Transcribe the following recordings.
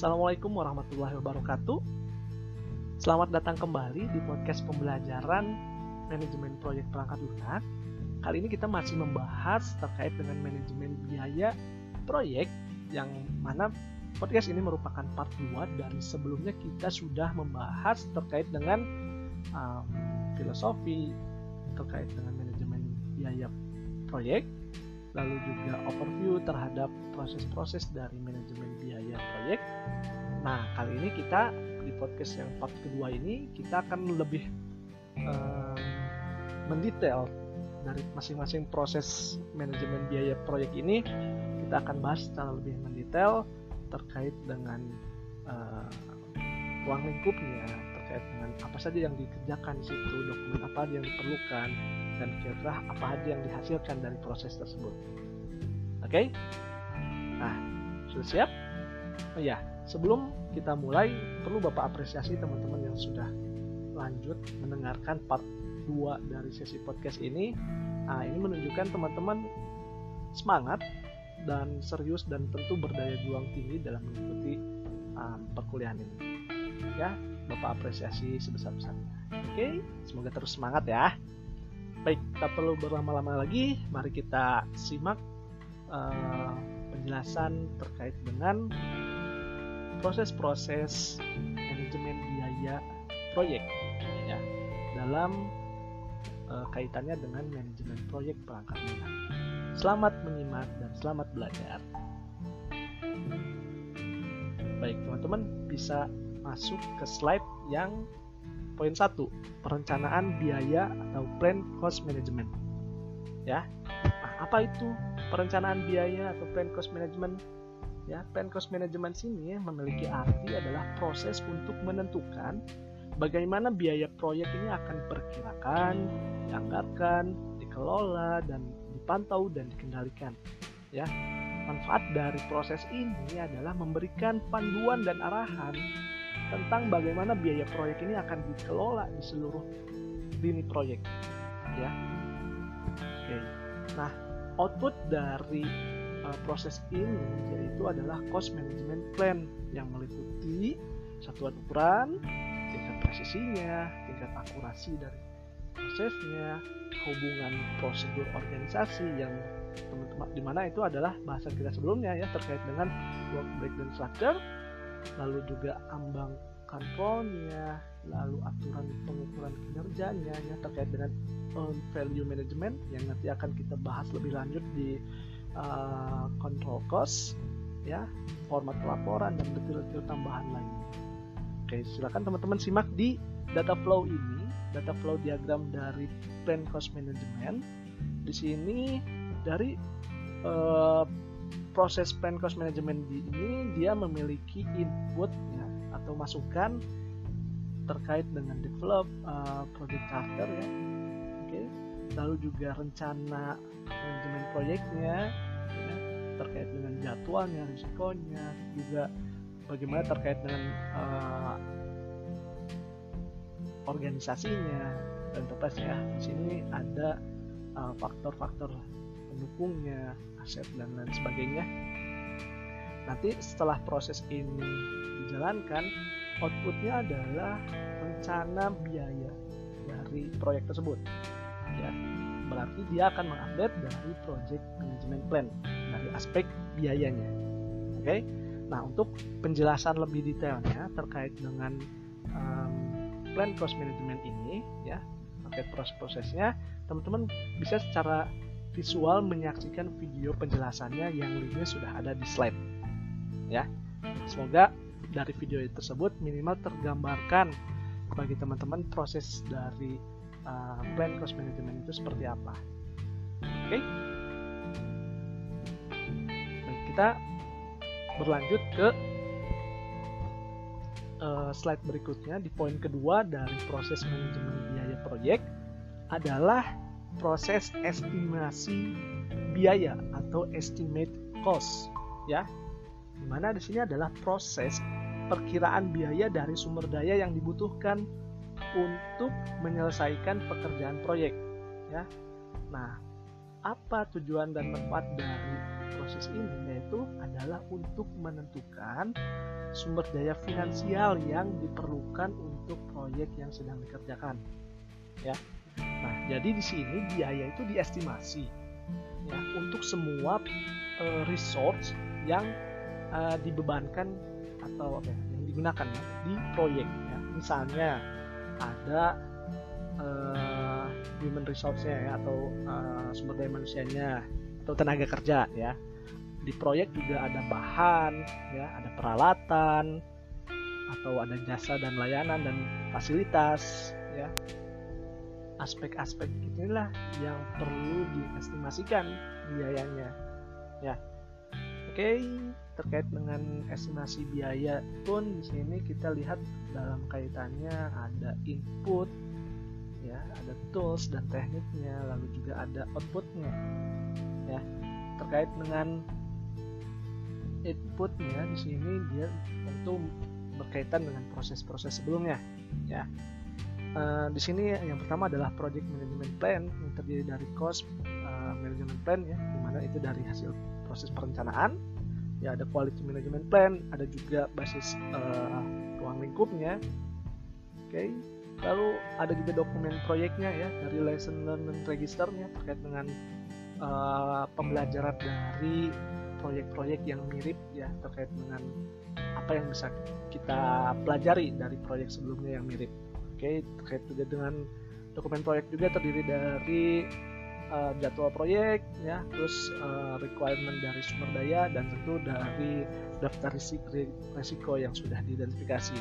Assalamualaikum warahmatullahi wabarakatuh. Selamat datang kembali di podcast pembelajaran manajemen proyek perangkat lunak. Kali ini kita masih membahas terkait dengan manajemen biaya proyek yang mana podcast ini merupakan part 2 dan sebelumnya kita sudah membahas terkait dengan um, filosofi terkait dengan manajemen biaya proyek lalu juga overview terhadap proses-proses dari manajemen proyek. Nah, kali ini kita di podcast yang part kedua ini kita akan lebih um, mendetail dari masing-masing proses manajemen biaya proyek ini. Kita akan bahas secara lebih mendetail terkait dengan uh, ruang lingkupnya, terkait dengan apa saja yang dikerjakan di situ, dokumen apa yang diperlukan, dan kira-kira apa aja yang dihasilkan dari proses tersebut. Oke? Okay? Nah, sudah siap? Oh ya, sebelum kita mulai, perlu Bapak apresiasi teman-teman yang sudah lanjut mendengarkan part 2 dari sesi podcast ini. Nah, ini menunjukkan teman-teman semangat dan serius dan tentu berdaya juang tinggi dalam mengikuti um, perkuliahan ini. Ya, Bapak apresiasi sebesar-besarnya. Oke, semoga terus semangat ya. Baik, tak perlu berlama-lama lagi, mari kita simak uh, penjelasan terkait dengan proses-proses manajemen biaya proyek ya dalam uh, kaitannya dengan manajemen proyek perangkat lunak. Selamat menyimak dan selamat belajar. Baik, teman-teman bisa masuk ke slide yang poin 1, perencanaan biaya atau plan cost management. Ya. Nah, apa itu perencanaan biaya atau plan cost management? Ya, plan cost management sini memiliki arti adalah proses untuk menentukan bagaimana biaya proyek ini akan diperkirakan, dianggarkan, dikelola dan dipantau dan dikendalikan. Ya, manfaat dari proses ini adalah memberikan panduan dan arahan tentang bagaimana biaya proyek ini akan dikelola di seluruh lini proyek. Ya, oke. Nah, output dari uh, proses ini yaitu adalah cost management plan yang meliputi satuan ukuran, tingkat presisinya, tingkat akurasi dari prosesnya, hubungan prosedur organisasi yang teman-teman di mana itu adalah bahasan kita sebelumnya ya terkait dengan work breakdown structure, lalu juga ambang kontrolnya, lalu aturan pengukuran kinerjanya ya terkait dengan value management yang nanti akan kita bahas lebih lanjut di uh, control cost ya, format pelaporan dan detail-detail tambahan lainnya. Oke, silakan teman-teman simak di data flow ini, data flow diagram dari plan cost management. Di sini dari uh, proses plan cost management ini dia memiliki input ya, atau masukan terkait dengan develop uh, project charter ya. Lalu juga rencana manajemen proyeknya ya, terkait dengan jadwalnya, risikonya, juga bagaimana terkait dengan uh, organisasinya dan tepat ya. Di sini ada faktor-faktor uh, pendukungnya aset dan lain sebagainya. Nanti setelah proses ini dijalankan outputnya adalah rencana biaya dari proyek tersebut ya. Berarti dia akan mengupdate dari project management plan dari aspek biayanya. Oke? Okay? nah untuk penjelasan lebih detailnya terkait dengan um, plan cost management ini ya terkait proses-prosesnya teman-teman bisa secara visual menyaksikan video penjelasannya yang linknya sudah ada di slide ya. Semoga dari video tersebut minimal tergambarkan bagi teman-teman proses dari plan cost management itu seperti apa. Oke? Okay? Baik, kita berlanjut ke uh, slide berikutnya. Di poin kedua dari proses manajemen biaya proyek adalah proses estimasi biaya atau estimate cost ya. Di mana di sini adalah proses perkiraan biaya dari sumber daya yang dibutuhkan untuk menyelesaikan pekerjaan proyek ya nah apa tujuan dan manfaat dari proses ini yaitu adalah untuk menentukan sumber daya finansial yang diperlukan untuk proyek yang sedang dikerjakan. Ya. Nah, jadi di sini biaya itu diestimasi ya untuk semua uh, resource yang uh, dibebankan atau apa ya, yang digunakan ya, di proyek ya. Misalnya ada uh, human resource-nya ya atau uh, sumber daya manusianya atau tenaga kerja ya. Di proyek juga ada bahan ya ada peralatan atau ada jasa dan layanan dan fasilitas ya. Aspek-aspek inilah yang perlu diestimasikan biayanya ya. Oke terkait dengan estimasi biaya. Pun di sini kita lihat dalam kaitannya ada input ya ada tools dan tekniknya lalu juga ada outputnya ya. Terkait dengan inputnya di sini dia tentu berkaitan dengan proses-proses sebelumnya ya. Uh, di sini yang pertama adalah project management plan yang terdiri dari cost uh, management plan ya, di mana itu dari hasil proses perencanaan. Ya ada quality management plan, ada juga basis uh, ruang lingkupnya. Oke, okay lalu ada juga dokumen proyeknya ya dari lesson learning registernya terkait dengan uh, pembelajaran dari proyek-proyek yang mirip ya terkait dengan apa yang bisa kita pelajari dari proyek sebelumnya yang mirip oke okay, terkait juga dengan dokumen proyek juga terdiri dari uh, jadwal proyek ya terus uh, requirement dari sumber daya dan tentu dari daftar risiko yang sudah diidentifikasi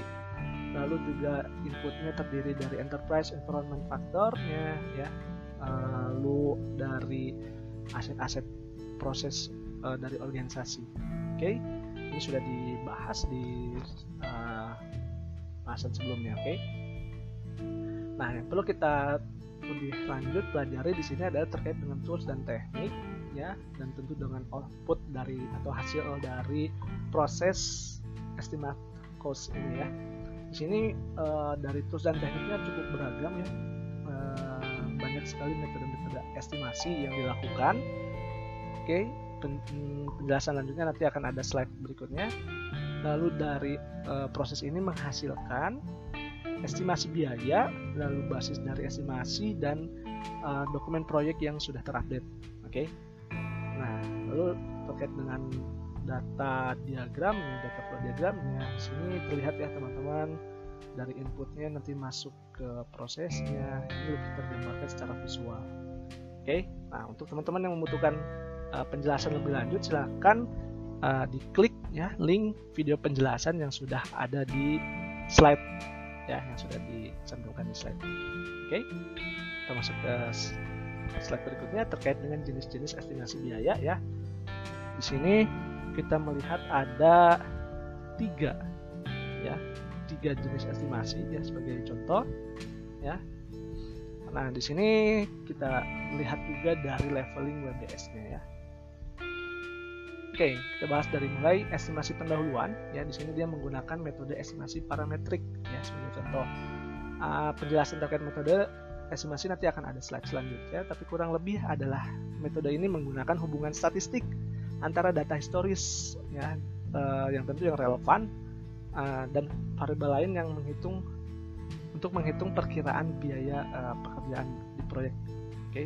lalu juga inputnya terdiri dari enterprise environment factornya ya lalu dari aset-aset proses uh, dari organisasi oke okay? ini sudah dibahas di uh, bahasan sebelumnya oke okay? nah yang perlu kita lebih lanjut pelajari di sini adalah terkait dengan tools dan teknik ya dan tentu dengan output dari atau hasil dari proses estimate cost ini ya di sini uh, dari tools dan tekniknya cukup beragam ya. Uh, banyak sekali metode-metode estimasi yang dilakukan. Oke, okay. pen penjelasan lanjutnya nanti akan ada slide berikutnya. Lalu dari uh, proses ini menghasilkan estimasi biaya, lalu basis dari estimasi dan uh, dokumen proyek yang sudah terupdate. Oke. Okay? Nah, lalu terkait dengan data diagramnya, data flow diagramnya. Di sini terlihat ya teman-teman dari inputnya nanti masuk ke prosesnya ini lebih tergambarkan secara visual. Oke, nah untuk teman-teman yang membutuhkan uh, penjelasan lebih lanjut silahkan uh, diklik ya link video penjelasan yang sudah ada di slide ya yang sudah dicantumkan di slide. Oke, kita masuk ke slide berikutnya terkait dengan jenis-jenis estimasi biaya ya. Di sini kita melihat ada tiga ya tiga jenis estimasi ya sebagai contoh ya nah di sini kita lihat juga dari leveling WBS-nya ya oke kita bahas dari mulai estimasi pendahuluan ya di sini dia menggunakan metode estimasi parametrik ya sebagai contoh uh, penjelasan terkait metode estimasi nanti akan ada slide selanjutnya tapi kurang lebih adalah metode ini menggunakan hubungan statistik antara data historis ya uh, yang tentu yang relevan uh, dan variabel lain yang menghitung untuk menghitung perkiraan biaya uh, pekerjaan di proyek. Oke.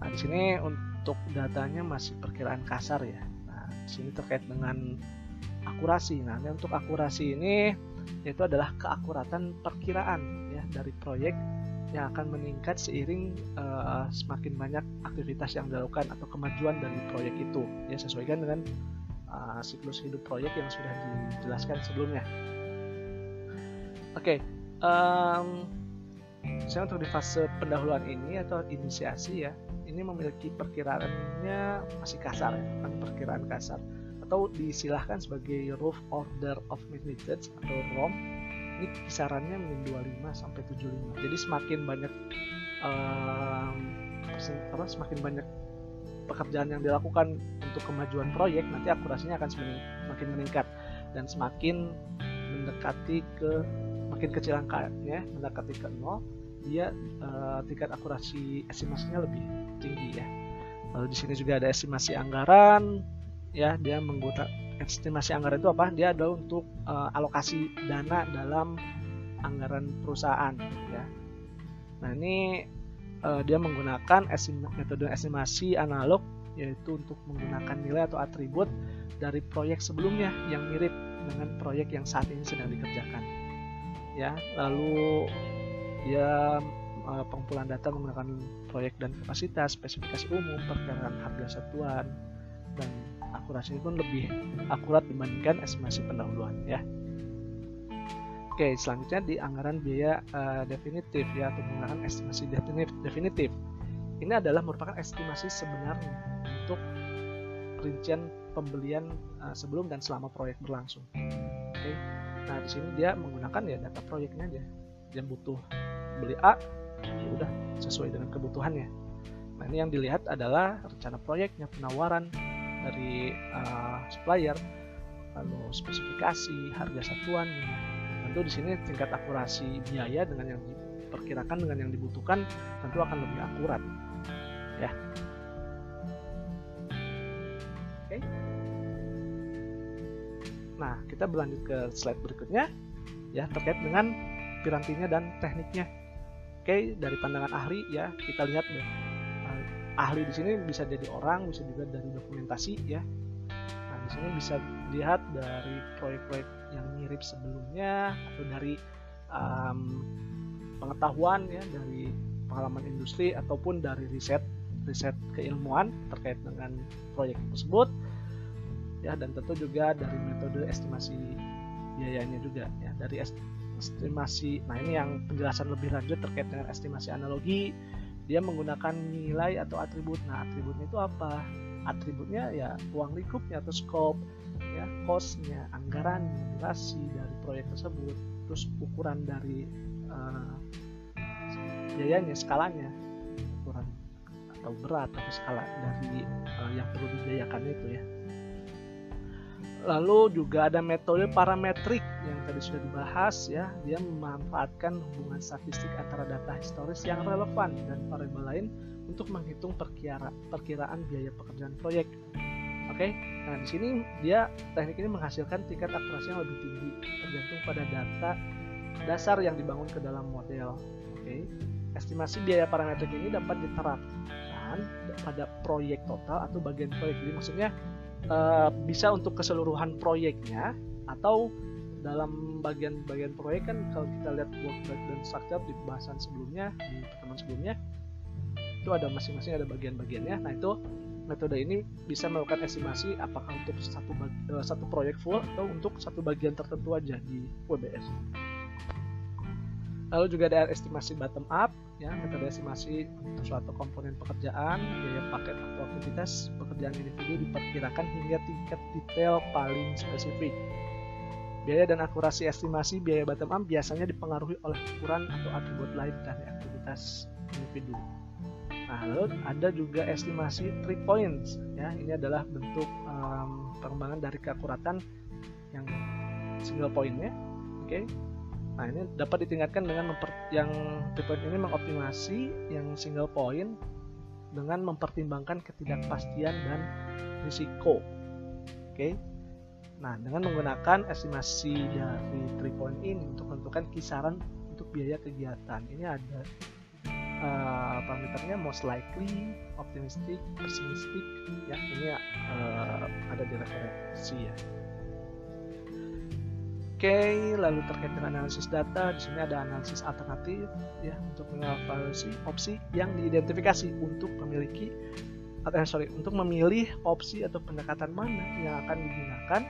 Nah, di sini untuk datanya masih perkiraan kasar ya. Sini terkait dengan akurasi. Nah, untuk akurasi ini yaitu adalah keakuratan perkiraan ya dari proyek yang akan meningkat seiring uh, semakin banyak aktivitas yang dilakukan atau kemajuan dari proyek itu ya sesuaikan dengan uh, siklus hidup proyek yang sudah dijelaskan sebelumnya. Oke, okay, um, saya untuk di fase pendahuluan ini atau inisiasi ya, ini memiliki perkiraannya masih kasar ya, perkiraan kasar. Atau disilahkan sebagai rough order of magnitude atau ROM. Ini kisarannya min 25 sampai 75 jadi semakin banyak um, apa semakin banyak pekerjaan yang dilakukan untuk kemajuan proyek nanti akurasinya akan semakin meningkat. Dan semakin mendekati ke makin kecil angkanya mendekati ke nol dia uh, tingkat akurasi estimasinya lebih tinggi ya. Lalu di sini juga ada estimasi anggaran ya dia menggunakan estimasi anggaran itu apa? Dia adalah untuk uh, alokasi dana dalam anggaran perusahaan ya. Nah ini uh, dia menggunakan estim metode estimasi analog yaitu untuk menggunakan nilai atau atribut dari proyek sebelumnya yang mirip dengan proyek yang saat ini sedang dikerjakan ya. Lalu uh, pengumpulan data menggunakan proyek dan kapasitas spesifikasi umum perkiraan harga satuan dan akurasi pun lebih akurat dibandingkan estimasi pendahuluan ya Oke, selanjutnya di anggaran biaya uh, definitif ya atau menggunakan estimasi definitif. Ini adalah merupakan estimasi sebenarnya untuk perincian pembelian uh, sebelum dan selama proyek berlangsung. Oke. Nah, di sini dia menggunakan ya data proyeknya aja. Dia butuh beli A, ya udah sesuai dengan kebutuhannya. Nah, ini yang dilihat adalah rencana proyeknya, penawaran dari uh, supplier, lalu spesifikasi, harga satuan, tentu di sini tingkat akurasi biaya dengan yang diperkirakan dengan yang dibutuhkan tentu akan lebih akurat. Ya. Oke. Nah kita berlanjut ke slide berikutnya ya terkait dengan pirantinya dan tekniknya oke dari pandangan ahli ya kita lihat deh. Ahli di sini bisa jadi orang bisa juga dari dokumentasi ya. Nah di sini bisa lihat dari proyek-proyek yang mirip sebelumnya atau dari um, pengetahuan ya dari pengalaman industri ataupun dari riset riset keilmuan terkait dengan proyek tersebut ya dan tentu juga dari metode estimasi biayanya juga ya dari estimasi nah ini yang penjelasan lebih lanjut terkait dengan estimasi analogi. Dia menggunakan nilai atau atribut. Nah atributnya itu apa? Atributnya ya uang lingkupnya atau scope ya costnya anggaran durasi dari proyek tersebut terus ukuran dari uh, biayanya skalanya. Ukuran atau berat atau skala dari uh, yang perlu dibiayakan itu ya lalu juga ada metode parametrik yang tadi sudah dibahas ya dia memanfaatkan hubungan statistik antara data historis yang relevan dan variabel lain untuk menghitung perkira perkiraan biaya pekerjaan proyek Oke, okay? nah di sini dia teknik ini menghasilkan tingkat akurasi yang lebih tinggi tergantung pada data dasar yang dibangun ke dalam model. Oke, okay? estimasi biaya parametrik ini dapat diterapkan pada proyek total atau bagian proyek. Jadi maksudnya uh, bisa untuk keseluruhan proyeknya atau dalam bagian-bagian proyek kan kalau kita lihat work dan structure di pembahasan sebelumnya di pertemuan sebelumnya itu ada masing-masing ada bagian-bagiannya. Nah itu metode ini bisa melakukan estimasi apakah untuk satu uh, satu proyek full atau untuk satu bagian tertentu aja di WBS. Lalu juga ada estimasi bottom up, ya metode estimasi untuk suatu komponen pekerjaan, biaya paket atau aktivitas pekerjaan individu diperkirakan hingga tingkat detail paling spesifik. Biaya dan akurasi estimasi biaya bottom up biasanya dipengaruhi oleh ukuran atau atribut lain dari aktivitas individu. Nah, lalu ada juga estimasi three points. Ya, ini adalah bentuk um, pengembangan dari keakuratan yang single pointnya. Oke. Okay. Nah, ini dapat ditingkatkan dengan yang three point ini mengoptimasi yang single point dengan mempertimbangkan ketidakpastian dan risiko. Oke. Okay. Nah, dengan menggunakan estimasi dari three point ini untuk menentukan kisaran untuk biaya kegiatan. Ini ada uh, parameternya most likely, optimistic, pessimistic ya ini uh, ada di referensi ya. Okay, lalu terkait dengan analisis data, di sini ada analisis alternatif ya untuk mengevaluasi opsi yang diidentifikasi untuk memiliki atau eh, sorry untuk memilih opsi atau pendekatan mana yang akan digunakan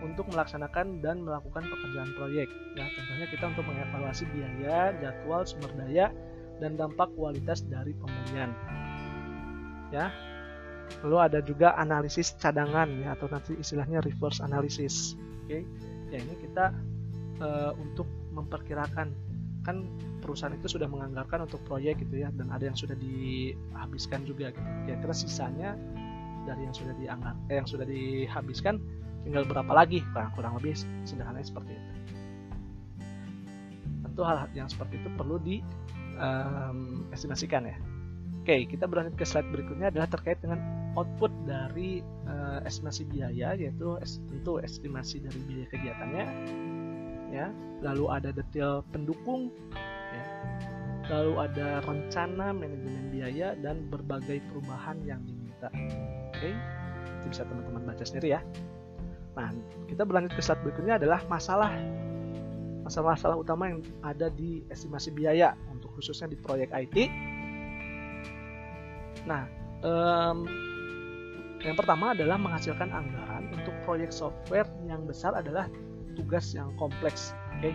untuk melaksanakan dan melakukan pekerjaan proyek. Ya, contohnya kita untuk mengevaluasi biaya, jadwal, sumber daya, dan dampak kualitas dari pembelian. Ya. Lalu ada juga analisis cadangan ya atau nanti istilahnya reverse analysis. Oke. Ya ini kita uh, untuk memperkirakan kan perusahaan itu sudah menganggarkan untuk proyek gitu ya dan ada yang sudah dihabiskan juga gitu. Kira-kira sisanya dari yang sudah dianggar eh, yang sudah dihabiskan tinggal berapa lagi kurang kurang lebih sederhananya seperti itu. Tentu hal yang seperti itu perlu di um, estimasikan ya. Oke, kita berlanjut ke slide berikutnya adalah terkait dengan output dari uh, estimasi biaya yaitu tentu estimasi dari biaya kegiatannya ya. Lalu ada detail pendukung ya. Lalu ada rencana manajemen biaya dan berbagai perubahan yang diminta. Oke? Itu bisa teman-teman baca sendiri ya. Nah kita berlanjut ke slide berikutnya adalah masalah. Masalah-masalah utama yang ada di estimasi biaya untuk khususnya di proyek IT nah um, yang pertama adalah menghasilkan anggaran untuk proyek software yang besar adalah tugas yang kompleks. Oke. Okay?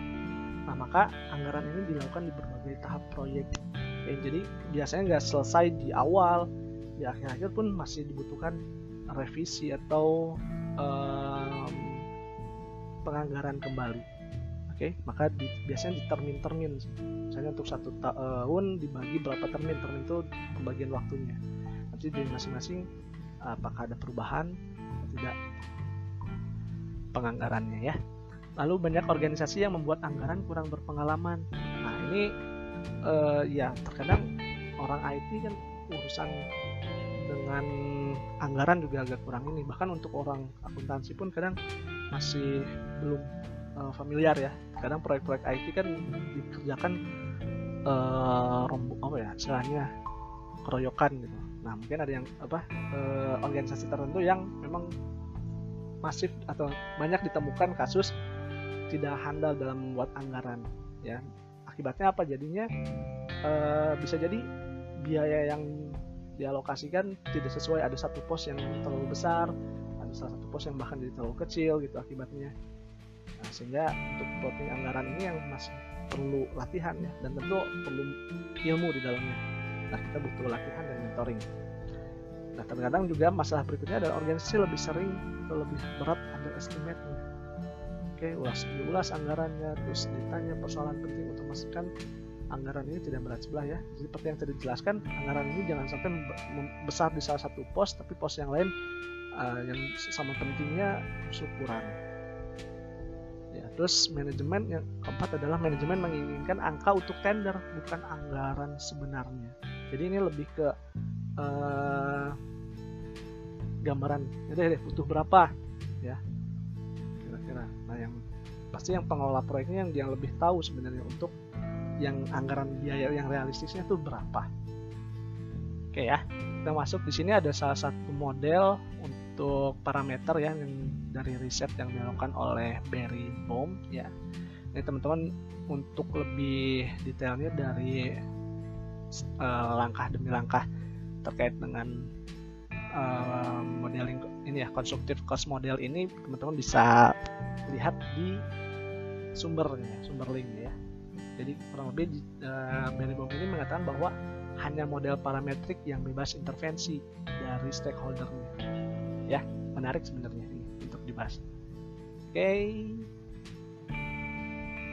Nah, maka anggaran ini dilakukan di berbagai tahap proyek. Okay? jadi biasanya nggak selesai di awal, di akhir-akhir pun masih dibutuhkan revisi atau um, penganggaran kembali. Oke, okay? maka di, biasanya di termin-termin. Misalnya untuk satu tahun dibagi berapa termin, termin itu pembagian waktunya. Nanti di masing-masing apakah ada perubahan atau tidak penganggarannya ya. Lalu banyak organisasi yang membuat anggaran kurang berpengalaman. Nah ini uh, ya terkadang orang IT kan urusan dengan anggaran juga agak kurang ini. Bahkan untuk orang akuntansi pun kadang masih belum uh, familiar ya. Kadang proyek-proyek IT kan dikerjakan uh, apa ya istilahnya keroyokan gitu Nah, mungkin ada yang apa eh, organisasi tertentu yang memang masif atau banyak ditemukan kasus tidak handal dalam membuat anggaran ya. Akibatnya apa? Jadinya eh, bisa jadi biaya yang dialokasikan tidak sesuai ada satu pos yang terlalu besar ada salah satu pos yang bahkan jadi terlalu kecil gitu akibatnya nah, sehingga untuk plotting anggaran ini yang masih perlu latihan ya dan tentu perlu ilmu di dalamnya nah kita butuh latihan dan mentoring. Nah terkadang juga masalah berikutnya adalah organisasi lebih sering atau lebih berat underestimate-nya. Oke ulas diulas anggarannya terus ditanya persoalan penting untuk memastikan anggaran ini tidak berat sebelah ya. Jadi seperti yang tadi dijelaskan anggaran ini jangan sampai besar di salah satu pos tapi pos yang lain uh, yang sama pentingnya justru kurang. Ya terus manajemen yang keempat adalah manajemen menginginkan angka untuk tender bukan anggaran sebenarnya jadi ini lebih ke uh, gambaran. Deh butuh berapa? Ya. Kira-kira. Nah yang pasti yang pengelola proyeknya yang yang lebih tahu sebenarnya untuk yang anggaran biaya yang realistisnya tuh berapa. Oke ya. Kita masuk. Di sini ada salah satu model untuk parameter ya yang dari riset yang dilakukan oleh Barry Bohm ya. Ini teman-teman untuk lebih detailnya dari uh, langkah demi langkah terkait dengan uh, modeling ini ya konstruktif cost model ini teman-teman bisa lihat di sumbernya sumber linknya ya. Jadi kurang lebih uh, Barry ini mengatakan bahwa hanya model parametrik yang bebas intervensi dari stakeholdernya ya menarik sebenarnya ini untuk dibahas. Oke.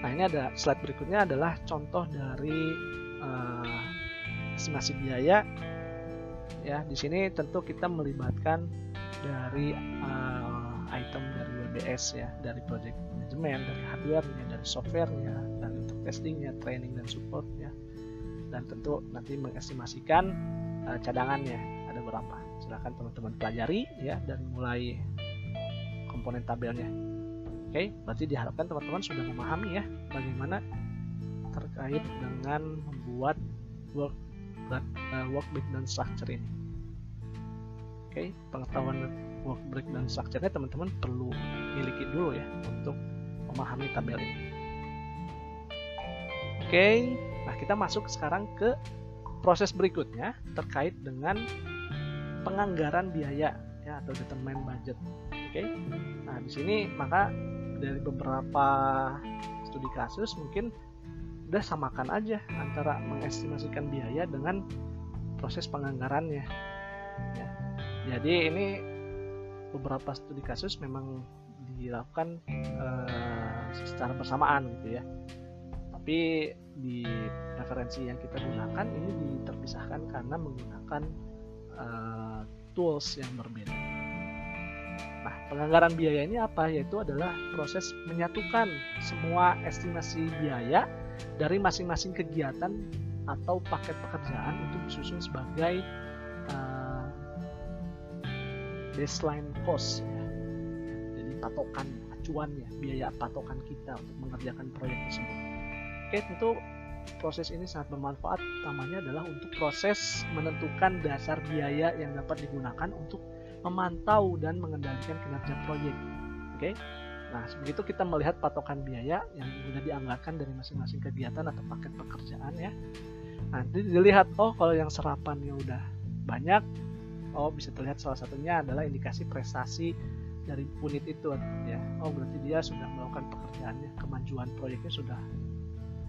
Nah ini ada slide berikutnya adalah contoh dari uh, estimasi biaya ya di sini tentu kita melibatkan dari uh, item dari WBS ya dari project management dari hardware-nya dari software-nya dan untuk testingnya training dan support ya dan tentu nanti mengestimasikan uh, cadangannya ada berapa. Silahkan teman-teman pelajari ya dan mulai komponen tabelnya. Oke berarti diharapkan teman-teman sudah memahami ya bagaimana terkait dengan membuat work uh, work breakdown structure ini. Oke, okay, pengetahuan work breakdown structure-nya teman-teman perlu miliki dulu ya untuk memahami tabel ini. Oke, okay, nah kita masuk sekarang ke proses berikutnya terkait dengan penganggaran biaya ya atau determine budget. Oke, okay? nah di sini maka dari beberapa studi kasus mungkin udah samakan aja antara mengestimasikan biaya dengan proses penganggarannya ya. jadi ini beberapa studi kasus memang dilakukan uh, secara bersamaan gitu ya tapi di referensi yang kita gunakan ini terpisahkan karena menggunakan uh, tools yang berbeda Nah, penganggaran biaya ini apa? Yaitu adalah proses menyatukan semua estimasi biaya dari masing-masing kegiatan atau paket pekerjaan untuk disusun sebagai uh, baseline cost ya. Jadi patokan acuan ya, biaya patokan kita untuk mengerjakan proyek tersebut. Oke, tentu proses ini sangat bermanfaat utamanya adalah untuk proses menentukan dasar biaya yang dapat digunakan untuk memantau dan mengendalikan kinerja proyek. Oke. Nah, begitu kita melihat patokan biaya yang sudah dianggarkan dari masing-masing kegiatan atau paket pekerjaan ya. Nanti dilihat oh kalau yang serapannya udah banyak, oh bisa terlihat salah satunya adalah indikasi prestasi dari unit itu ya. Oh berarti dia sudah melakukan pekerjaannya, kemajuan proyeknya sudah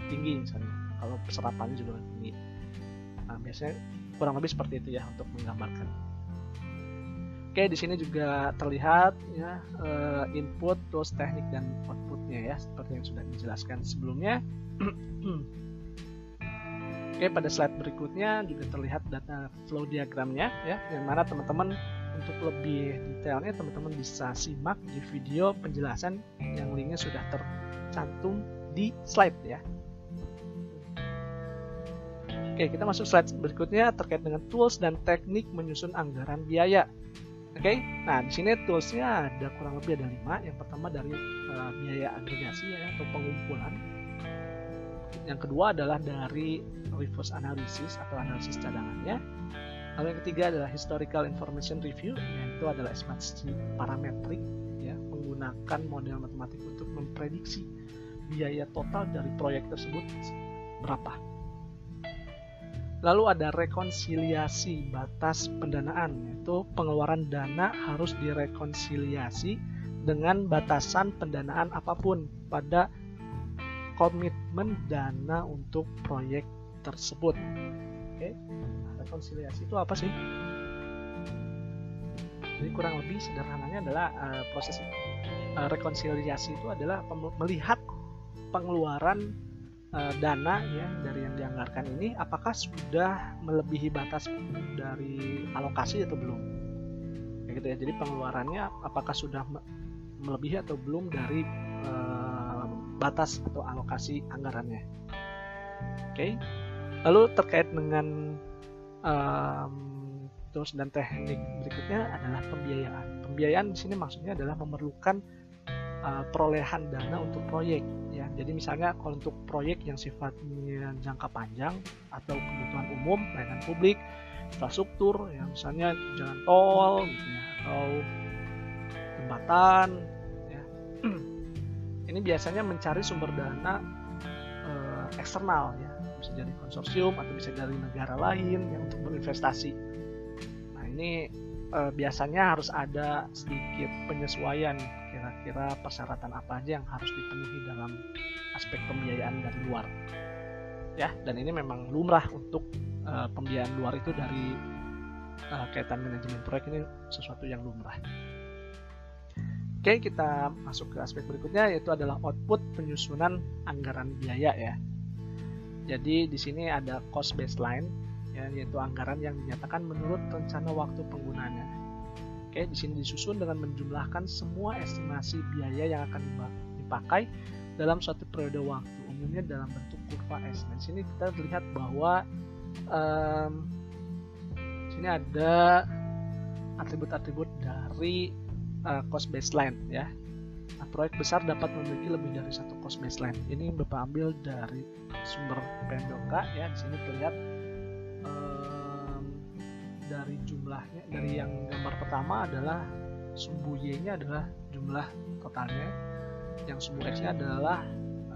tinggi misalnya. Kalau serapannya juga tinggi. Nah, biasanya kurang lebih seperti itu ya untuk menggambarkan. Oke, di sini juga terlihat ya uh, input, tools, teknik dan outputnya ya, seperti yang sudah dijelaskan sebelumnya. Oke, pada slide berikutnya juga terlihat data flow diagramnya ya, yang mana teman-teman untuk lebih detailnya teman-teman bisa simak di video penjelasan yang linknya sudah tercantum di slide ya. Oke, kita masuk slide berikutnya terkait dengan tools dan teknik menyusun anggaran biaya. Oke, okay? nah di sini toolsnya ada kurang lebih ada lima. Yang pertama dari uh, biaya agregasi ya, atau pengumpulan. Yang kedua adalah dari reverse analysis atau analisis cadangannya. Lalu yang ketiga adalah historical information review, yaitu adalah estimasi parametrik, ya, menggunakan model matematik untuk memprediksi biaya total dari proyek tersebut berapa. Lalu ada rekonsiliasi batas pendanaan, yaitu pengeluaran dana harus direkonsiliasi dengan batasan pendanaan apa pun pada komitmen dana untuk proyek tersebut. Oke, rekonsiliasi itu apa sih? Jadi kurang lebih sederhananya adalah uh, proses uh, rekonsiliasi itu adalah melihat pengeluaran uh, dana ya dari yang dianggarkan ini apakah sudah melebihi batas dari alokasi atau belum kayak gitu ya jadi pengeluarannya apakah sudah melebihi atau belum dari uh, batas atau alokasi anggarannya oke okay. lalu terkait dengan um, tools dan teknik berikutnya adalah pembiayaan pembiayaan di sini maksudnya adalah memerlukan uh, perolehan dana untuk proyek ya. Jadi misalnya kalau untuk proyek yang sifatnya jangka panjang atau kebutuhan umum, pelayanan publik, infrastruktur, ya misalnya jalan tol gitu ya, atau jembatan ya. Ini biasanya mencari sumber dana uh, eksternal ya, bisa dari konsorsium atau bisa dari negara lain yang untuk berinvestasi. Nah, ini uh, biasanya harus ada sedikit penyesuaian kira-kira persyaratan apa aja yang harus dipenuhi dalam aspek pembiayaan dari luar ya dan ini memang lumrah untuk uh, pembiayaan luar itu dari uh, kaitan manajemen proyek ini sesuatu yang lumrah Oke, kita masuk ke aspek berikutnya yaitu adalah output penyusunan anggaran biaya ya. Jadi di sini ada cost baseline ya, yaitu anggaran yang dinyatakan menurut rencana waktu penggunaannya. Oke, di sini disusun dengan menjumlahkan semua estimasi biaya yang akan dipakai dalam suatu periode waktu, umumnya dalam bentuk kurva S. Nah, di sini kita lihat bahwa um, sini ada atribut-atribut dari uh, cost baseline ya. Nah, proyek besar dapat memiliki lebih dari satu cost baseline. Ini Bapak ambil dari sumber PMBOK ya. Di sini terlihat dari jumlahnya dari yang gambar pertama adalah sumbu y-nya adalah jumlah totalnya. Yang sumbu x-nya adalah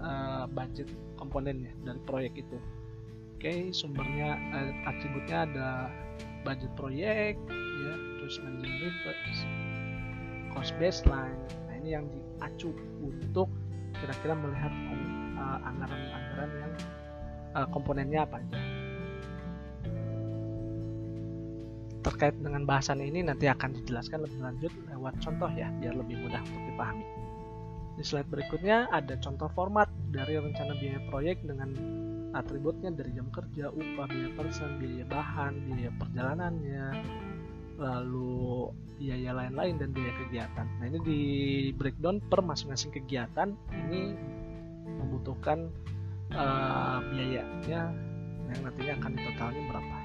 uh, budget komponennya dari proyek itu. Oke okay, sumbernya uh, atributnya ada budget proyek ya terus management reverse cost baseline. Nah ini yang diacu untuk kira-kira melihat uh, anggaran-anggaran yang uh, komponennya apa aja terkait dengan bahasan ini nanti akan dijelaskan lebih lanjut lewat contoh ya biar lebih mudah untuk dipahami. Di slide berikutnya ada contoh format dari rencana biaya proyek dengan atributnya dari jam kerja, upah, biaya person, biaya bahan, biaya perjalanannya, lalu biaya lain-lain dan biaya kegiatan. Nah ini di breakdown per masing-masing kegiatan ini membutuhkan uh, biayanya yang nantinya akan ditotalnya berapa.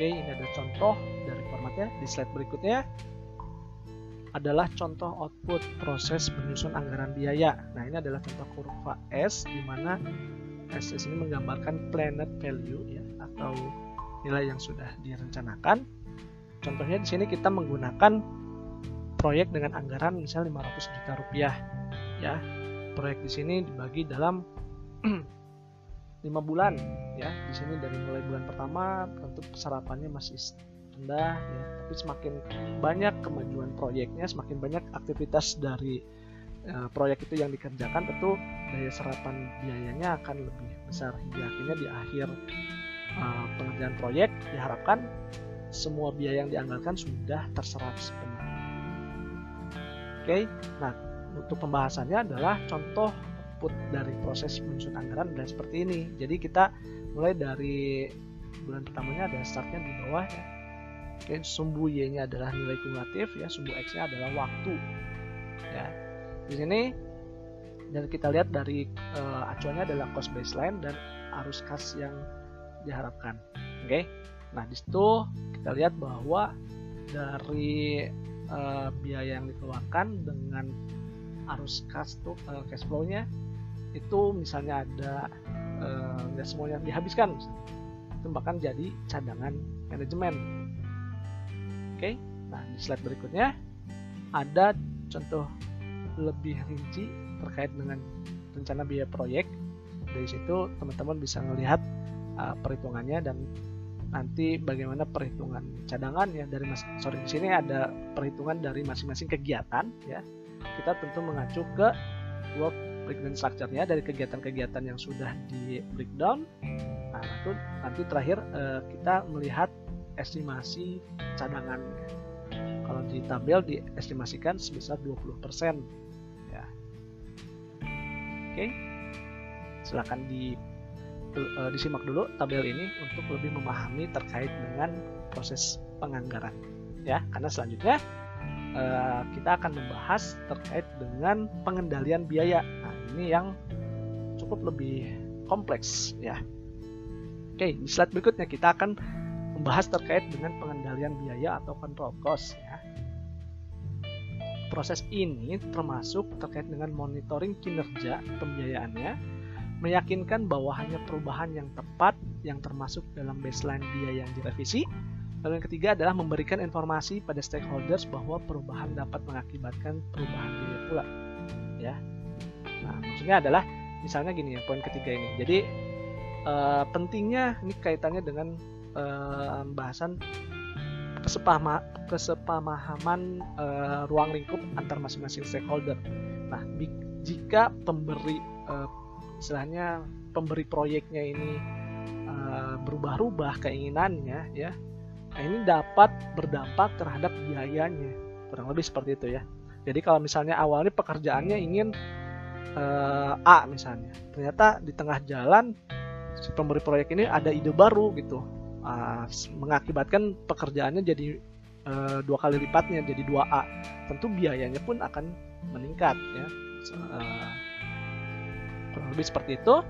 Oke, ini ada contoh dari formatnya di slide berikutnya. adalah contoh output proses menyusun anggaran biaya. Nah, ini adalah contoh kurva S di mana S ini menggambarkan planet value ya atau nilai yang sudah direncanakan. Contohnya di sini kita menggunakan proyek dengan anggaran misalnya 500 juta rupiah ya. Proyek di sini dibagi dalam lima bulan ya. Di sini dari mulai bulan pertama tentu serapannya masih rendah ya tapi semakin banyak kemajuan proyeknya semakin banyak aktivitas dari uh, proyek itu yang dikerjakan tentu daya serapan biayanya akan lebih besar hingga akhirnya di akhir uh, pengerjaan proyek diharapkan semua biaya yang dianggarkan sudah terserap sepenuhnya. Oke, okay? nah untuk pembahasannya adalah contoh output dari proses menyusun anggaran dan seperti ini. Jadi kita mulai dari bulan pertamanya ada startnya di bawah ya Oke, sumbu y-nya adalah nilai kumulatif ya, sumbu x-nya adalah waktu. Ya. Di sini dan kita lihat dari uh, acuannya adalah cost baseline dan arus kas yang diharapkan. Oke. Nah, di situ kita lihat bahwa dari uh, biaya yang dikeluarkan dengan arus kas tuh uh, cash flow-nya itu misalnya ada nggak uh, semuanya dihabiskan itu bahkan jadi cadangan manajemen Oke, nah di slide berikutnya ada contoh lebih rinci terkait dengan rencana biaya proyek. Dari situ teman-teman bisa melihat uh, perhitungannya dan nanti bagaimana perhitungan cadangan ya dari mas sorry di sini ada perhitungan dari masing-masing kegiatan ya. Kita tentu mengacu ke work breakdown structure-nya dari kegiatan-kegiatan yang sudah di breakdown. Nah, itu nanti terakhir uh, kita melihat estimasi cadangan. Kalau di tabel diestimasikan sebesar 20%. Ya. Oke. Silakan di uh, disimak dulu tabel ini untuk lebih memahami terkait dengan proses penganggaran. Ya, karena selanjutnya uh, kita akan membahas terkait dengan pengendalian biaya. Ini yang cukup lebih kompleks ya. Oke, di slide berikutnya kita akan membahas terkait dengan pengendalian biaya atau control cost ya. Proses ini termasuk terkait dengan monitoring kinerja pembiayaannya, meyakinkan bahwa hanya perubahan yang tepat yang termasuk dalam baseline biaya yang direvisi. Lalu yang ketiga adalah memberikan informasi pada stakeholders bahwa perubahan dapat mengakibatkan perubahan biaya pula. Ya. Nah, maksudnya adalah misalnya gini ya, poin ketiga ini. Jadi uh, pentingnya ini kaitannya dengan uh, bahasan kesepama, kesepamahaman uh, ruang lingkup antar masing-masing stakeholder. Nah, jika pemberi uh, istilahnya pemberi proyeknya ini berubah-ubah keinginannya ya, nah ini dapat berdampak terhadap biayanya. Kurang lebih seperti itu ya. Jadi kalau misalnya awalnya pekerjaannya ingin uh, A misalnya, ternyata di tengah jalan si pemberi proyek ini ada ide baru gitu. Uh, mengakibatkan pekerjaannya jadi uh, dua kali lipatnya jadi 2A tentu biayanya pun akan meningkat ya. Uh, kurang lebih seperti itu.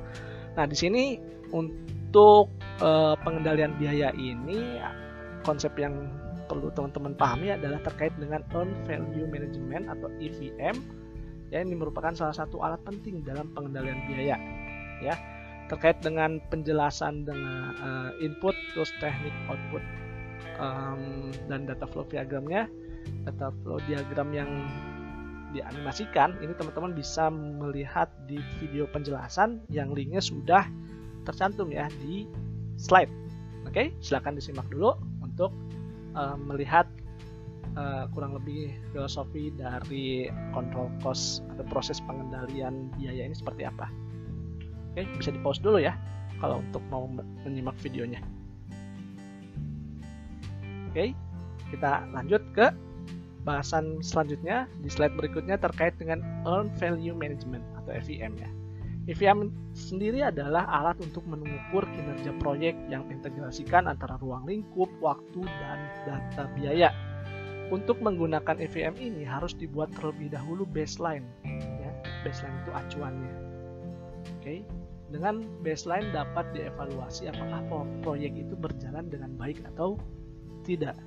Nah di sini untuk uh, pengendalian biaya ini konsep yang perlu teman-teman pahami adalah terkait dengan earn value management atau EVM ya ini merupakan salah satu alat penting dalam pengendalian biaya ya. Terkait dengan penjelasan dengan uh, input terus teknik output um, dan data flow diagramnya data flow diagram yang dianimasikan ini teman-teman bisa melihat di video penjelasan yang linknya sudah tercantum ya di slide. Oke silahkan disimak dulu untuk uh, melihat uh, kurang lebih filosofi dari control cost atau proses pengendalian biaya ini seperti apa Oke, bisa di pause dulu ya kalau untuk mau menyimak videonya. Oke, kita lanjut ke bahasan selanjutnya di slide berikutnya terkait dengan Earn Value Management atau FVM ya. FVM sendiri adalah alat untuk mengukur kinerja proyek yang integrasikan antara ruang lingkup, waktu, dan data biaya. Untuk menggunakan FVM ini harus dibuat terlebih dahulu baseline. Ya, baseline itu acuannya. Oke, dengan baseline dapat dievaluasi apakah proyek itu berjalan dengan baik atau tidak.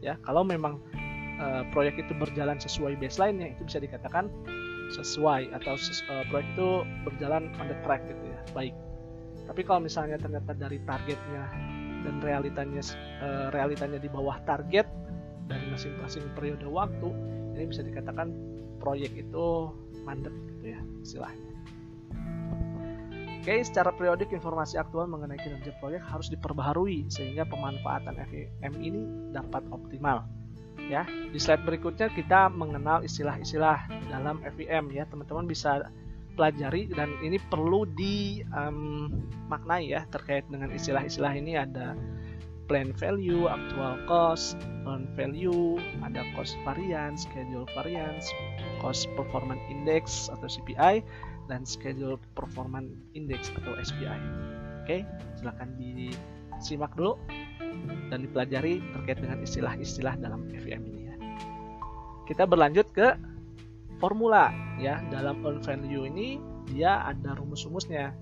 Ya, kalau memang uh, proyek itu berjalan sesuai baseline-nya itu bisa dikatakan sesuai atau ses, uh, proyek itu berjalan on the track gitu ya baik tapi kalau misalnya ternyata dari targetnya dan realitanya uh, realitanya di bawah target dari masing-masing periode waktu ini bisa dikatakan proyek itu mandek gitu ya istilahnya Oke, secara periodik informasi aktual mengenai kinerja proyek harus diperbaharui sehingga pemanfaatan FEM ini dapat optimal. Ya, di slide berikutnya kita mengenal istilah-istilah dalam FEM ya. Teman-teman bisa pelajari dan ini perlu dimaknai um, ya terkait dengan istilah-istilah ini ada plan value, actual cost, earn value, ada cost variance, schedule variance, cost performance index atau CPI, dan Schedule Performance Index atau SPI. Oke, silahkan disimak dulu dan dipelajari terkait dengan istilah-istilah dalam FEM ini ya. Kita berlanjut ke formula ya. Dalam earn value ini dia ada rumus-rumusnya.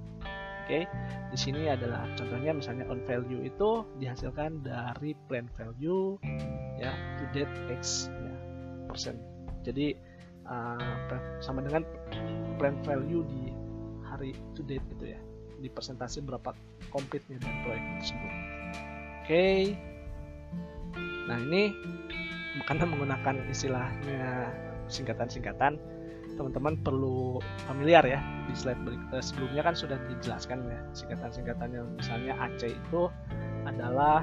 Oke, di sini adalah contohnya misalnya earn value itu dihasilkan dari plan value ya to date x ya persen. Jadi uh, sama dengan plan value di hari to date gitu ya di presentasi berapa komplitnya dari proyek tersebut oke nah ini karena menggunakan istilahnya singkatan-singkatan teman-teman perlu familiar ya di slide berikutnya sebelumnya kan sudah dijelaskan ya singkatan-singkatannya misalnya AC itu adalah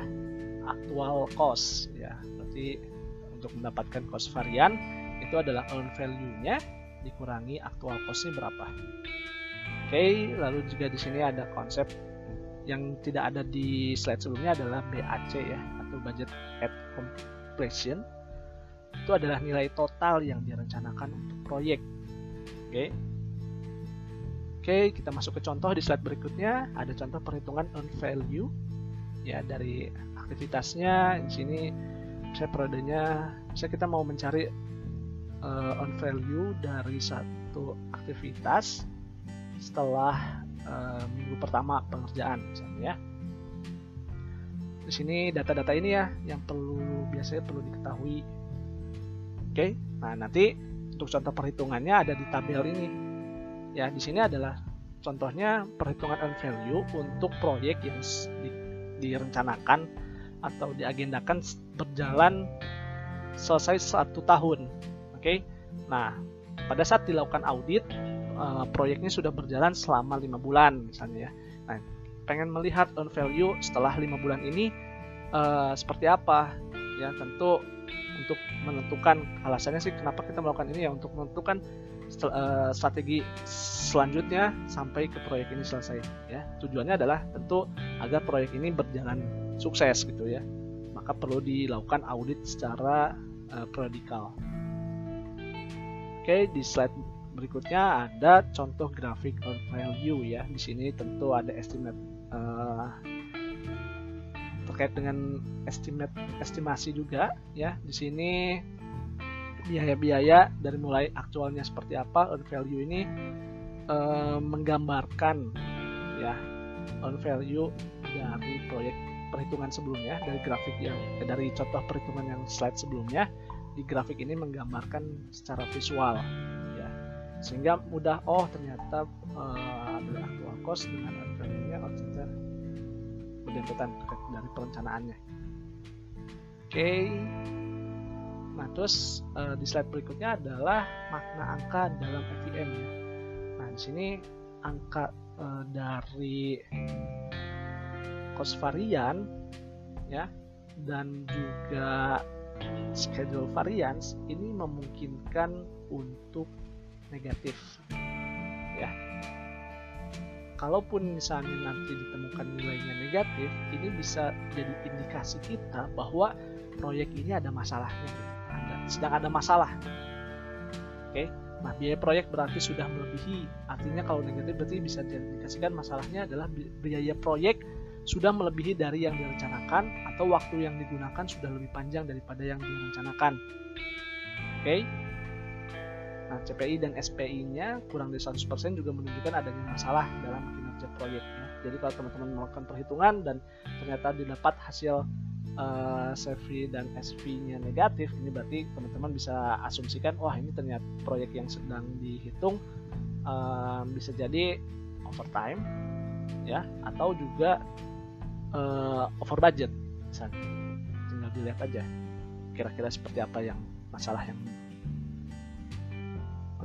actual cost ya berarti untuk mendapatkan cost varian itu adalah earn value-nya dikurangi aktual cost-nya berapa. Oke, lalu juga di sini ada konsep yang tidak ada di slide sebelumnya adalah BAC ya atau budget at completion. Itu adalah nilai total yang direncanakan untuk proyek. Oke. Oke, kita masuk ke contoh di slide berikutnya. Ada contoh perhitungan on value ya dari aktivitasnya. Di sini saya periodenya, saya kita mau mencari uh, on value dari satu aktivitas setelah uh, minggu pertama pengerjaan misalnya ya. Di sini data-data ini ya yang perlu biasanya perlu diketahui. Oke, okay? nah nanti untuk contoh perhitungannya ada di tabel ini. Ya, di sini adalah contohnya perhitungan on value untuk proyek yang di, direncanakan atau diagendakan berjalan selesai satu tahun okay? nah pada saat dilakukan audit uh, proyeknya sudah berjalan selama lima bulan misalnya ya nah pengen melihat on value setelah lima bulan ini uh, seperti apa ya tentu untuk menentukan alasannya sih kenapa kita melakukan ini ya untuk menentukan uh, strategi selanjutnya sampai ke proyek ini selesai ya. Tujuannya adalah tentu agar proyek ini berjalan sukses gitu ya. Maka perlu dilakukan audit secara uh, predikal Oke, di slide berikutnya ada contoh grafik value ya. Di sini tentu ada estimate uh, terkait dengan estimate estimasi juga ya. Di sini biaya-biaya dari mulai aktualnya seperti apa on value ini uh, menggambarkan ya on value dari proyek perhitungan sebelumnya dari grafik yang eh, dari contoh perhitungan yang slide sebelumnya di grafik ini menggambarkan secara visual ya sehingga mudah oh ternyata uh, ada actual cost dengan adanya oh berdempetan dari perencanaannya. Oke. Okay. nah terus uh, di slide berikutnya adalah makna angka dalam ya nah di sini angka uh, dari cost varian ya dan juga schedule variance ini memungkinkan untuk negatif kalaupun misalnya nanti ditemukan nilainya negatif ini bisa jadi indikasi kita bahwa proyek ini ada masalahnya ada, sedang ada masalah oke nah biaya proyek berarti sudah melebihi artinya kalau negatif berarti bisa diindikasikan masalahnya adalah biaya proyek sudah melebihi dari yang direncanakan atau waktu yang digunakan sudah lebih panjang daripada yang direncanakan. Oke. Nah, CPI dan SPI-nya kurang dari 100% juga menunjukkan adanya masalah dalam kinerja proyeknya. Jadi kalau teman-teman melakukan perhitungan dan ternyata didapat hasil uh, CV dan SV-nya negatif, ini berarti teman-teman bisa asumsikan, wah ini ternyata proyek yang sedang dihitung uh, bisa jadi overtime, ya, atau juga uh, over budget, misalnya. Tinggal dilihat aja kira-kira seperti apa yang masalah yang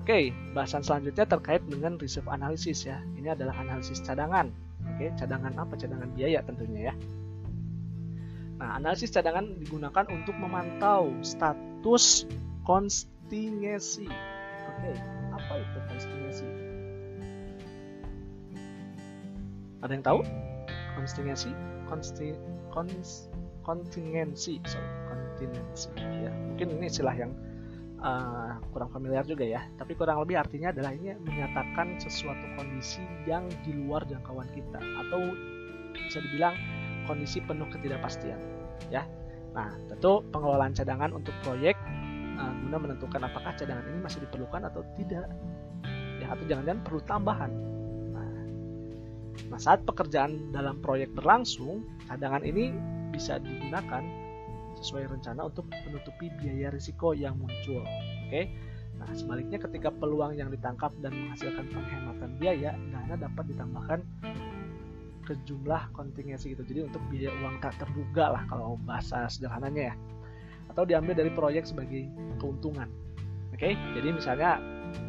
Oke, bahasan selanjutnya terkait dengan reserve analysis ya. Ini adalah analisis cadangan. Oke, cadangan apa? Cadangan biaya tentunya ya. Nah, analisis cadangan digunakan untuk memantau status kontingesi. Oke, apa itu kontingesi? Ada yang tahu? Kontingesi? Konsti, kons, kontingensi, sorry, kontingensi. Ya, mungkin ini istilah yang uh, kurang familiar juga ya. Tapi kurang lebih artinya adalah ini menyatakan sesuatu kondisi yang di luar jangkauan kita atau bisa dibilang kondisi penuh ketidakpastian ya. Nah, tentu pengelolaan cadangan untuk proyek uh, guna menentukan apakah cadangan ini masih diperlukan atau tidak. Ya, atau jangan-jangan perlu tambahan. Nah, nah, saat pekerjaan dalam proyek berlangsung, cadangan ini bisa digunakan sesuai rencana untuk menutupi biaya risiko yang muncul. Oke. Nah, sebaliknya ketika peluang yang ditangkap dan menghasilkan penghematan biaya, dana dapat ditambahkan ke jumlah kontingensi gitu. Jadi untuk biaya uang tak terduga lah kalau bahasa sederhananya ya. Atau diambil dari proyek sebagai keuntungan. Oke. Jadi misalnya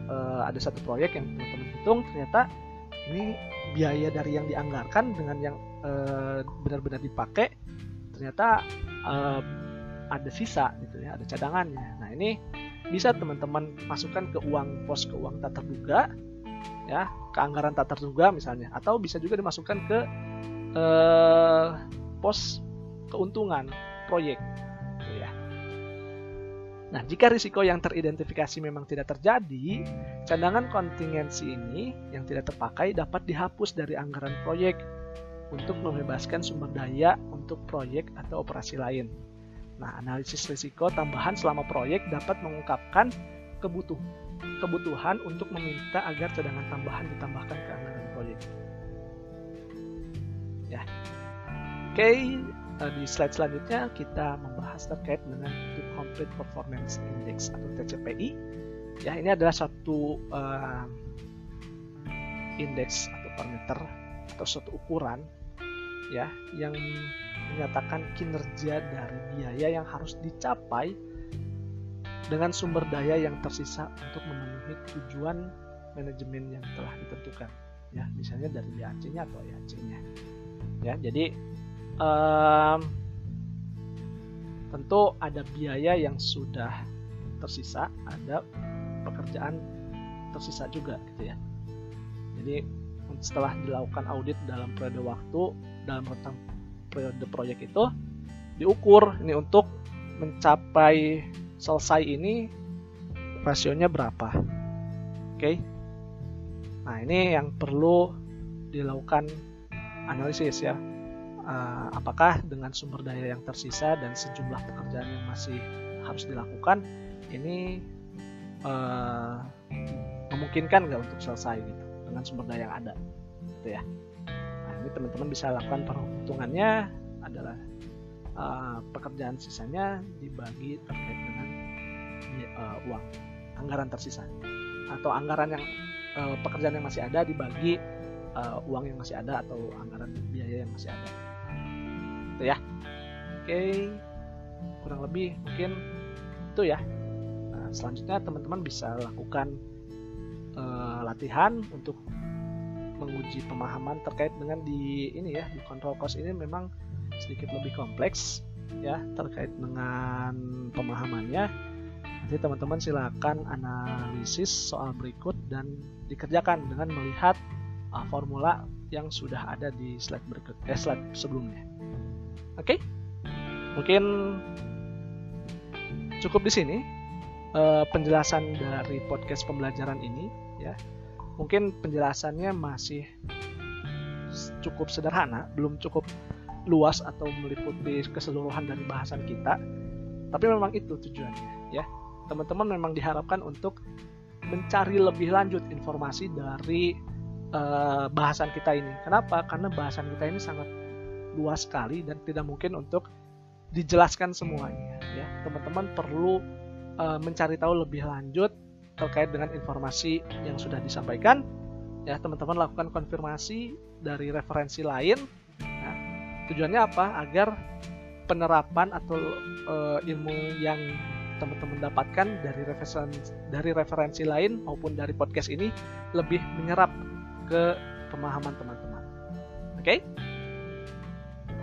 eh, ada satu proyek yang teman-teman hitung ternyata ini biaya dari yang dianggarkan dengan yang eh, benar-benar dipakai ternyata uh, ada sisa gitu ya, ada cadangannya. Nah ini bisa teman-teman masukkan ke uang pos ke uang tak terduga, ya, ke anggaran tak terduga misalnya, atau bisa juga dimasukkan ke uh, pos keuntungan proyek, gitu ya. Nah, jika risiko yang teridentifikasi memang tidak terjadi, cadangan kontingensi ini yang tidak terpakai dapat dihapus dari anggaran proyek untuk membebaskan sumber daya untuk proyek atau operasi lain. Nah, analisis risiko tambahan selama proyek dapat mengungkapkan kebutuh, kebutuhan untuk meminta agar cadangan tambahan ditambahkan ke anggaran proyek. Ya. Oke, eh, di slide selanjutnya kita membahas terkait dengan Complete Performance Index atau TCPI. Ya, ini adalah satu uh, indeks atau parameter atau suatu ukuran ya yang menyatakan kinerja dari biaya yang harus dicapai dengan sumber daya yang tersisa untuk memenuhi tujuan manajemen yang telah ditentukan ya. Misalnya dari BAC-nya atau IAC-nya ya. Jadi um, tentu ada biaya yang sudah tersisa ada pekerjaan tersisa juga gitu ya. Jadi setelah dilakukan audit dalam periode waktu dalam rentang periode proyek itu diukur ini untuk mencapai selesai ini rasionya berapa. Oke? Nah ini yang perlu dilakukan analisis ya. Uh, apakah dengan sumber daya yang tersisa dan sejumlah pekerjaan yang masih harus dilakukan ini uh, memungkinkan nggak untuk selesai gitu dengan sumber daya yang ada? Gitu ya teman-teman bisa lakukan perhitungannya adalah uh, pekerjaan sisanya dibagi terkait dengan uh, uang anggaran tersisa. Atau anggaran yang uh, pekerjaan yang masih ada dibagi uh, uang yang masih ada atau anggaran biaya yang masih ada. Itu ya. Oke. Kurang lebih mungkin itu ya. Nah, selanjutnya teman-teman bisa lakukan uh, latihan untuk menguji pemahaman terkait dengan di ini ya di control cost ini memang sedikit lebih kompleks ya terkait dengan pemahamannya. Nanti teman-teman silakan analisis soal berikut dan dikerjakan dengan melihat uh, formula yang sudah ada di slide berikut eh slide sebelumnya. Oke? Okay? mungkin cukup di sini uh, penjelasan dari podcast pembelajaran ini ya mungkin penjelasannya masih cukup sederhana, belum cukup luas atau meliputi keseluruhan dari bahasan kita. Tapi memang itu tujuannya, ya. Teman-teman memang diharapkan untuk mencari lebih lanjut informasi dari uh, bahasan kita ini. Kenapa? Karena bahasan kita ini sangat luas sekali dan tidak mungkin untuk dijelaskan semuanya ya teman-teman perlu uh, mencari tahu lebih lanjut terkait dengan informasi yang sudah disampaikan ya teman-teman lakukan konfirmasi dari referensi lain ya. tujuannya apa agar penerapan atau uh, ilmu yang teman-teman dapatkan dari referensi dari referensi lain maupun dari podcast ini lebih menyerap ke pemahaman teman-teman. Oke, okay?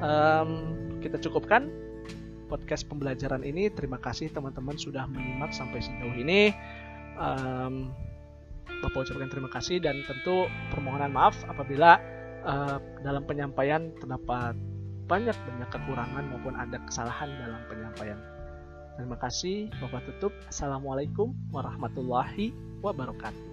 um, kita cukupkan podcast pembelajaran ini. Terima kasih teman-teman sudah menyimak sampai sejauh ini. Um, Bapak ucapkan terima kasih dan tentu permohonan maaf apabila uh, dalam penyampaian terdapat banyak-banyak kekurangan maupun ada kesalahan dalam penyampaian. Terima kasih, Bapak tutup. Assalamualaikum warahmatullahi wabarakatuh.